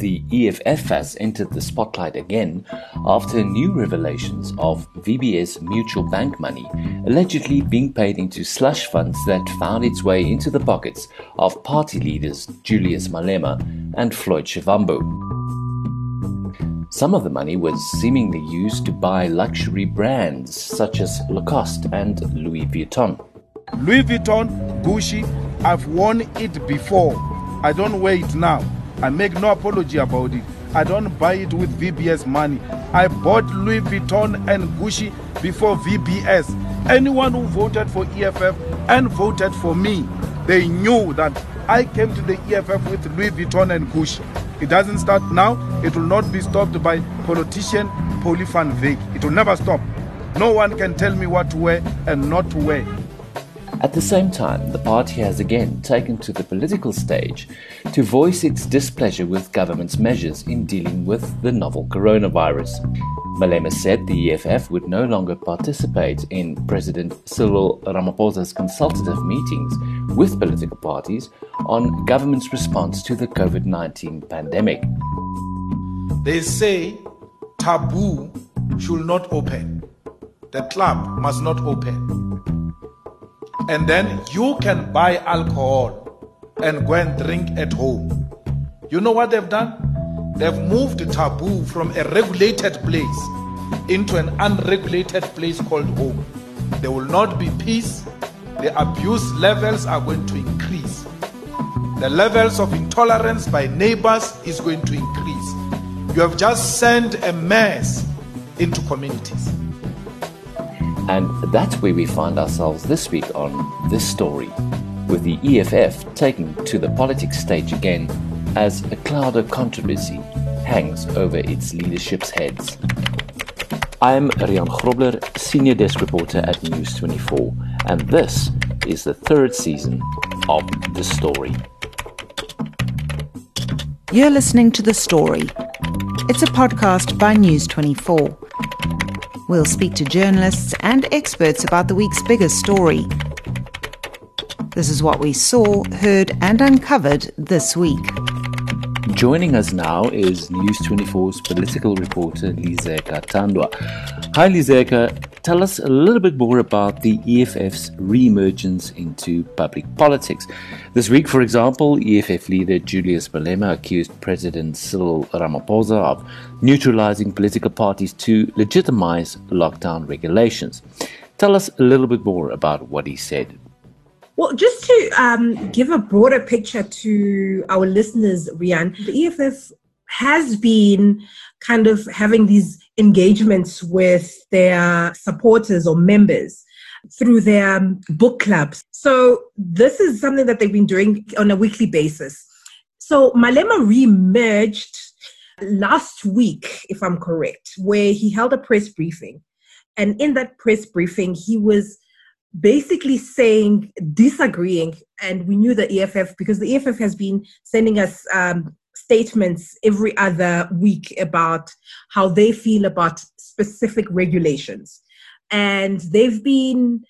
the EFF has entered the spotlight again after new revelations of VBS mutual bank money allegedly being paid into slush funds that found its way into the pockets of party leaders Julius Malema and Floyd Shivambu. Some of the money was seemingly used to buy luxury brands such as Lacoste and Louis Vuitton. Louis Vuitton, Gucci, I've worn it before. I don't wear it now. I make no apology about it. I don't buy it with VBS money. I bought Louis Vuitton and Gucci before VBS. Anyone who voted for EFF and voted for me, they knew that I came to the EFF with Louis Vuitton and Gucci. It doesn't start now. It will not be stopped by politician van Wyk. It will never stop. No one can tell me what to wear and not to wear. At the same time, the party has again taken to the political stage to voice its displeasure with government's measures in dealing with the novel coronavirus. Malema said the EFF would no longer participate in President Cyril Ramaphosa's consultative meetings with political parties on government's response to the COVID 19 pandemic. They say taboo should not open, the club must not open and then you can buy alcohol and go and drink at home. You know what they've done? They've moved taboo from a regulated place into an unregulated place called home. There will not be peace. The abuse levels are going to increase. The levels of intolerance by neighbors is going to increase. You have just sent a mess into communities. And that's where we find ourselves this week on This Story, with the EFF taking to the politics stage again as a cloud of controversy hangs over its leadership's heads. I'm Rian Grobler, Senior Desk Reporter at News 24, and this is the third season of The Story. You're listening to The Story. It's a podcast by News 24. We'll speak to journalists and experts about the week's biggest story. This is what we saw, heard, and uncovered this week. Joining us now is News 24's political reporter Lizeka Tandwa. Hi Lizeka, tell us a little bit more about the EFF's re-emergence into public politics. This week, for example, EFF leader Julius Malema accused President Cyril Ramaphosa of neutralizing political parties to legitimize lockdown regulations. Tell us a little bit more about what he said. Well, just to um, give a broader picture to our listeners, Rian, the EFF has been kind of having these engagements with their supporters or members through their book clubs. So this is something that they've been doing on a weekly basis. So Malema re-emerged last week, if I'm correct, where he held a press briefing. And in that press briefing, he was basically saying disagreeing and we knew the eff because the eff has been sending us um, statements every other week about how they feel about specific regulations and they've been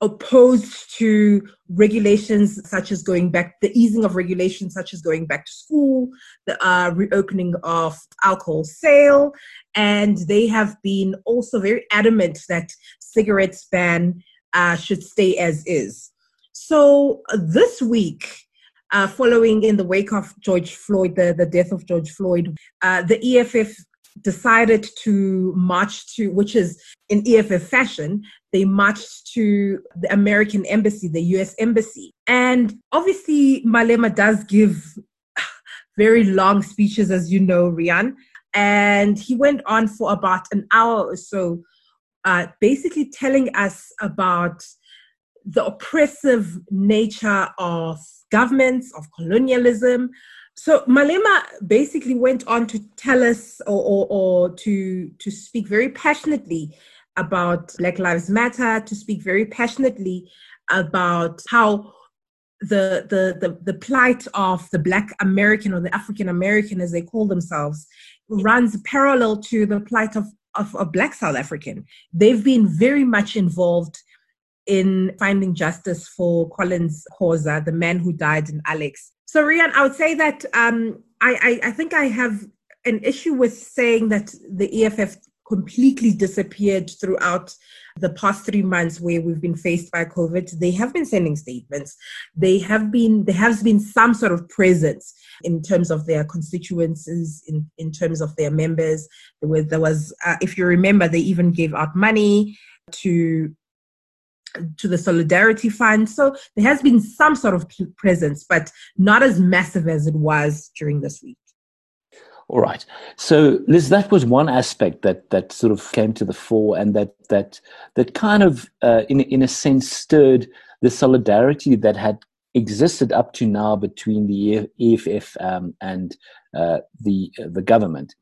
opposed to regulations such as going back the easing of regulations such as going back to school the uh, reopening of alcohol sale and they have been also very adamant that cigarettes ban uh, should stay as is. So this week, uh, following in the wake of George Floyd, the, the death of George Floyd, uh, the EFF decided to march to, which is in EFF fashion, they marched to the American embassy, the US embassy. And obviously, Malema does give very long speeches, as you know, Rian. And he went on for about an hour or so uh, basically telling us about the oppressive nature of governments, of colonialism. So Malema basically went on to tell us or, or, or to, to speak very passionately about Black Lives Matter, to speak very passionately about how the, the, the, the plight of the Black American or the African American, as they call themselves, runs parallel to the plight of of a black South African. They've been very much involved in finding justice for Collins Khoza, the man who died in Alex. So, Rian, I would say that um, I, I, I think I have an issue with saying that the EFF completely disappeared throughout the past three months where we've been faced by COVID. They have been sending statements. They have been there has been some sort of presence in terms of their constituencies, in, in terms of their members. There was, there was uh, if you remember, they even gave out money to to the solidarity fund so there has been some sort of presence but not as massive as it was during this week all right. So, Liz, that was one aspect that that sort of came to the fore, and that that that kind of, uh, in in a sense, stirred the solidarity that had existed up to now between the EFF um, and uh, the uh, the government.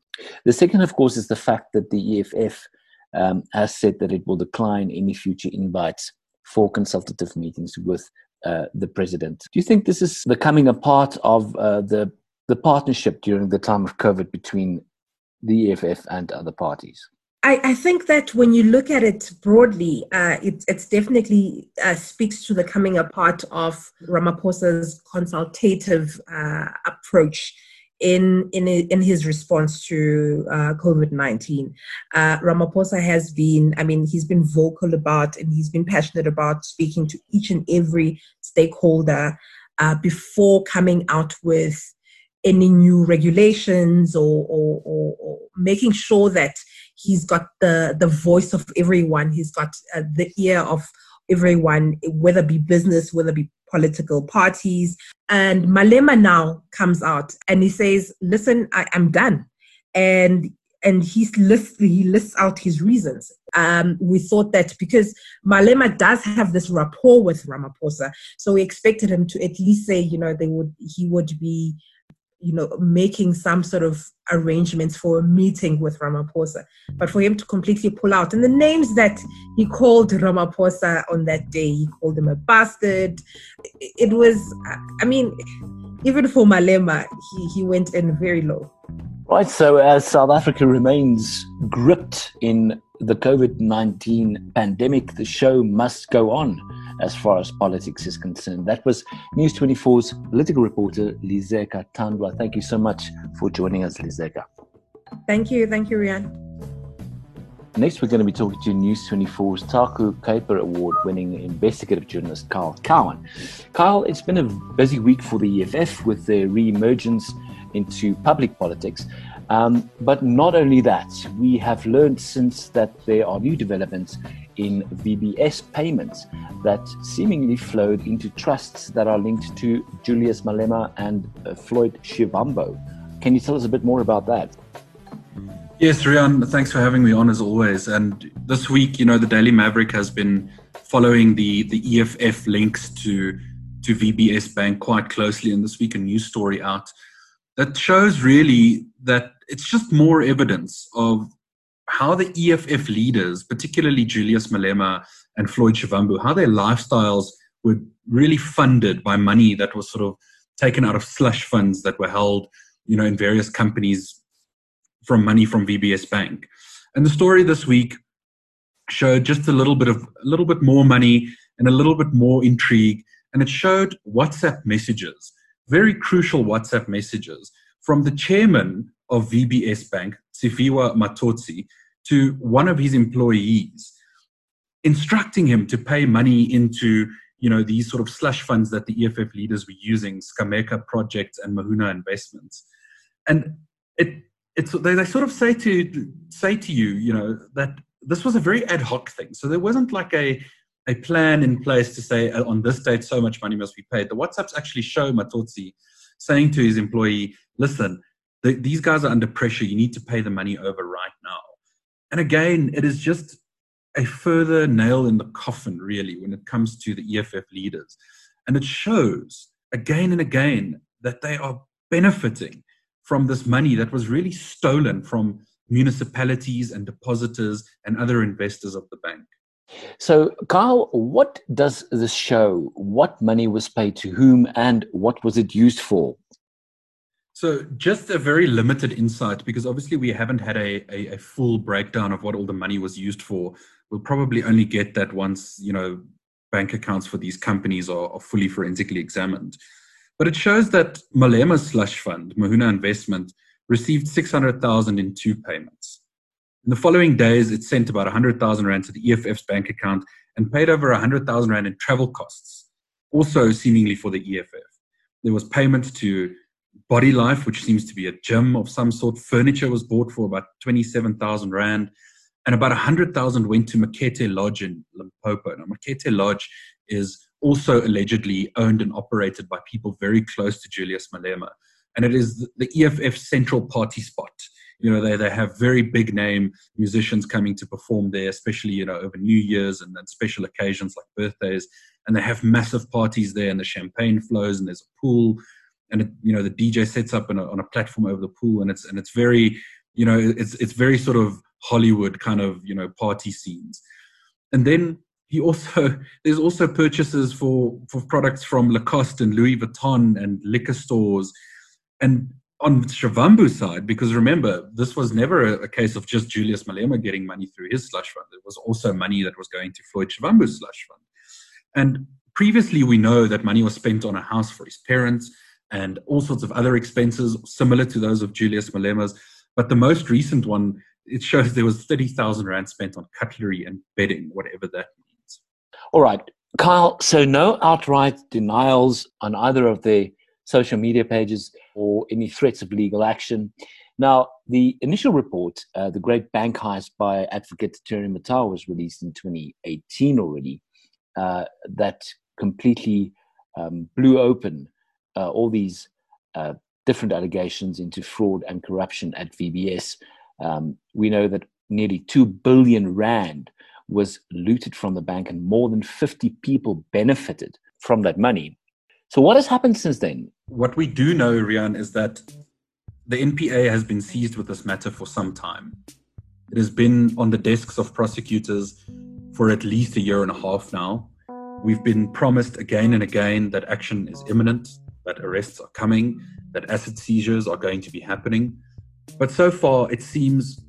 The second, of course, is the fact that the EFF um, has said that it will decline any future invites for consultative meetings with uh, the president. Do you think this is becoming a part of uh, the the partnership during the time of COVID between the EFF and other parties? I, I think that when you look at it broadly, uh, it it's definitely uh, speaks to the coming apart of Ramaphosa's consultative uh, approach in in in his response to uh, COVID nineteen. Uh, Ramaphosa has been, I mean, he's been vocal about and he's been passionate about speaking to each and every stakeholder uh, before coming out with any new regulations or, or, or, or, making sure that he's got the, the voice of everyone, he's got uh, the ear of everyone, whether it be business, whether it be political parties. And Malema now comes out and he says, listen, I, am done. And and he lists he lists out his reasons. Um, we thought that because Malema does have this rapport with Ramaphosa, so we expected him to at least say, you know, they would he would be you know, making some sort of arrangements for a meeting with Ramaphosa, but for him to completely pull out. And the names that he called Ramaphosa on that day, he called him a bastard. It was, I mean, even for Malema, he, he went in very low. Right. So as South Africa remains gripped in the COVID 19 pandemic, the show must go on as far as politics is concerned. That was News 24's political reporter, Lizeka Tandwa. Thank you so much for joining us, Lizeka. Thank you. Thank you, Rian. Next, we're going to be talking to News 24's Taco Kuiper Award winning investigative journalist Kyle Cowan. Kyle, it's been a busy week for the EFF with their re emergence into public politics. Um, but not only that, we have learned since that there are new developments in VBS payments that seemingly flowed into trusts that are linked to Julius Malema and uh, Floyd Shivambu. Can you tell us a bit more about that? Yes, Rian, thanks for having me on as always. And this week, you know, the Daily Maverick has been following the, the EFF links to, to VBS Bank quite closely. And this week, a news story out that shows really that it's just more evidence of how the EFF leaders, particularly Julius Malema and Floyd Shivambu, how their lifestyles were really funded by money that was sort of taken out of slush funds that were held, you know, in various companies from money from VBS Bank. And the story this week showed just a little bit of a little bit more money and a little bit more intrigue, and it showed WhatsApp messages, very crucial WhatsApp messages from the chairman of VBS Bank, Tshifhiwa Matodzi, to one of his employees, instructing him to pay money into you know these sort of slush funds that the EFF leaders were using, Sgameka Projects and Mahuna Investments, and it it's they, they sort of say to say to you, you know, that this was a very ad hoc thing. So there wasn't like a a plan in place to say uh, on this date so much money must be paid. The WhatsApps actually show Matodzi saying to his employee, "Listen, the, these guys are under pressure. You need to pay the money over right now." And again, it is just a further nail in the coffin, really, when it comes to the EFF leaders. And it shows again and again that they are benefiting from this money that was really stolen from municipalities and depositors and other investors of the bank. So, Kyle, what does this show? What money was paid to whom and what was it used for? So, just a very limited insight because obviously we haven't had a, a, a, full breakdown of what all the money was used for. We'll probably only get that once, you know, bank accounts for these companies are, are fully forensically examined. But it shows that Malema's slush fund, Mahuna Investment, received 600,000 in two payments. In the following days, it sent about 100,000 Rand to the EFF's bank account and paid over 100,000 Rand in travel costs, also seemingly for the EFF. There was payment to Body Life, which seems to be a gym of some sort. Furniture was bought for about 27,000 Rand, and about 100,000 went to Makete Lodge in Limpopo. Now, Makete Lodge is also allegedly owned and operated by people very close to Julius Malema. And it is the EFF central party spot. You know, they, they have very big name musicians coming to perform there, especially, you know, over New Year's and then special occasions like birthdays. And they have massive parties there and the champagne flows and there's a pool and you know the DJ sets up a, on a platform over the pool, and it's and it's very you know it's it's very sort of Hollywood kind of you know party scenes, and then he also there's also purchases for for products from Lacoste and Louis Vuitton and liquor stores, and on Shivambu's side, because remember, this was never a, case of just Julius Malema getting money through his slush fund. It was also money that was going to Floyd Shivambu's slush fund. And previously, we know that money was spent on a house for his parents and all sorts of other expenses similar to those of Julius Malema's. But the most recent one, it shows there was 30,000 Rand spent on cutlery and bedding, whatever that means. All right. Kyle, so no outright denials on either of the social media pages or any threats of legal action. Now, the initial report, uh, the Great Bank Heist by advocate Terry Motau, was released in 2018 already. Uh, that completely um, blew open uh, all these uh, different allegations into fraud and corruption at VBS. Um, we know that nearly 2 billion rand was looted from the bank and more than 50 people benefited from that money. So, what has happened since then? What we do know, Rian, is that the NPA has been seized with this matter for some time. It has been on the desks of prosecutors for at least a year and a half now. We've been promised again and again that action is imminent, that arrests are coming, that asset seizures are going to be happening. But so far, it seems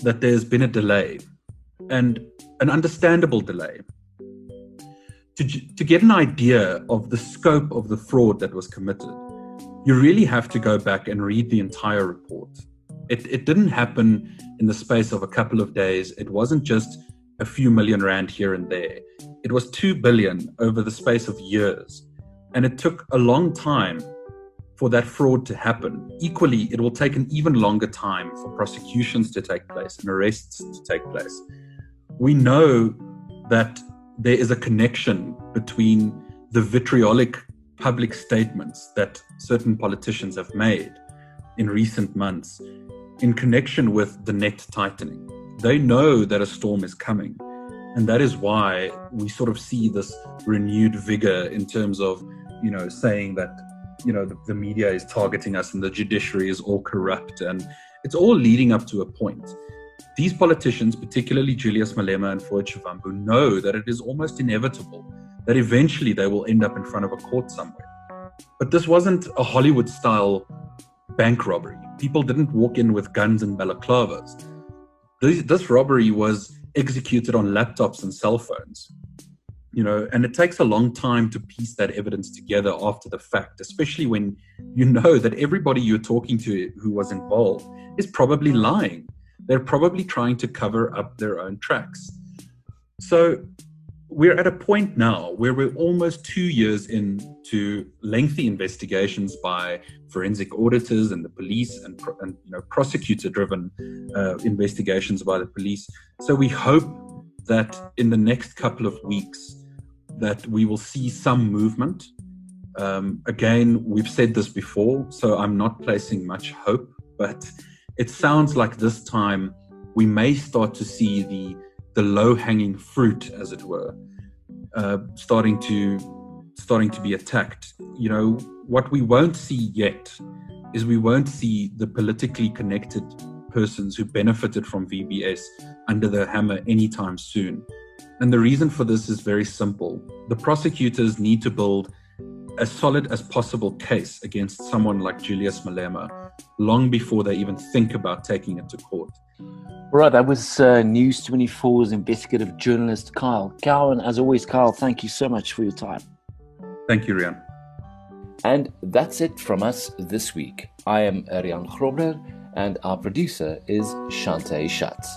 that there's been a delay and an understandable delay. To, to get an idea of the scope of the fraud that was committed, you really have to go back and read the entire report. It, it didn't happen in the space of a couple of days. It wasn't just a few million rand here and there. It was 2 billion over the space of years. And it took a long time for that fraud to happen. Equally, it will take an even longer time for prosecutions to take place and arrests to take place. We know that there is a connection between the vitriolic public statements that certain politicians have made in recent months in connection with the net tightening. They know that a storm is coming. And that is why we sort of see this renewed vigor in terms of you know, saying that, you know, the, the media is targeting us and the judiciary is all corrupt. And it's all leading up to a point. These politicians, particularly Julius Malema and Floyd Shivambu, know that it is almost inevitable that eventually they will end up in front of a court somewhere. But this wasn't a Hollywood style bank robbery. People didn't walk in with guns and balaclavas. This, this robbery was executed on laptops and cell phones you know and it takes a long time to piece that evidence together after the fact especially when you know that everybody you're talking to who was involved is probably lying they're probably trying to cover up their own tracks so we're at a point now where we're almost two years into lengthy investigations by forensic auditors and the police and, and you know prosecutor-driven uh, investigations by the police. So we hope that in the next couple of weeks that we will see some movement. Um, again, we've said this before, so I'm not placing much hope, but it sounds like this time we may start to see the the low hanging fruit, as it were, uh, starting to starting to be attacked. You know, what we won't see yet is we won't see the politically connected persons who benefited from VBS under the hammer anytime soon. And the reason for this is very simple. The prosecutors need to build as solid as possible case against someone like Julius Malema long before they even think about taking it to court. Right, that was uh, News 24's investigative journalist Kyle Cowan. As always, Kyle, thank you so much for your time. Thank you, Rian. And that's it from us this week. I am Rian Grobler, and our producer is Shante Schatz.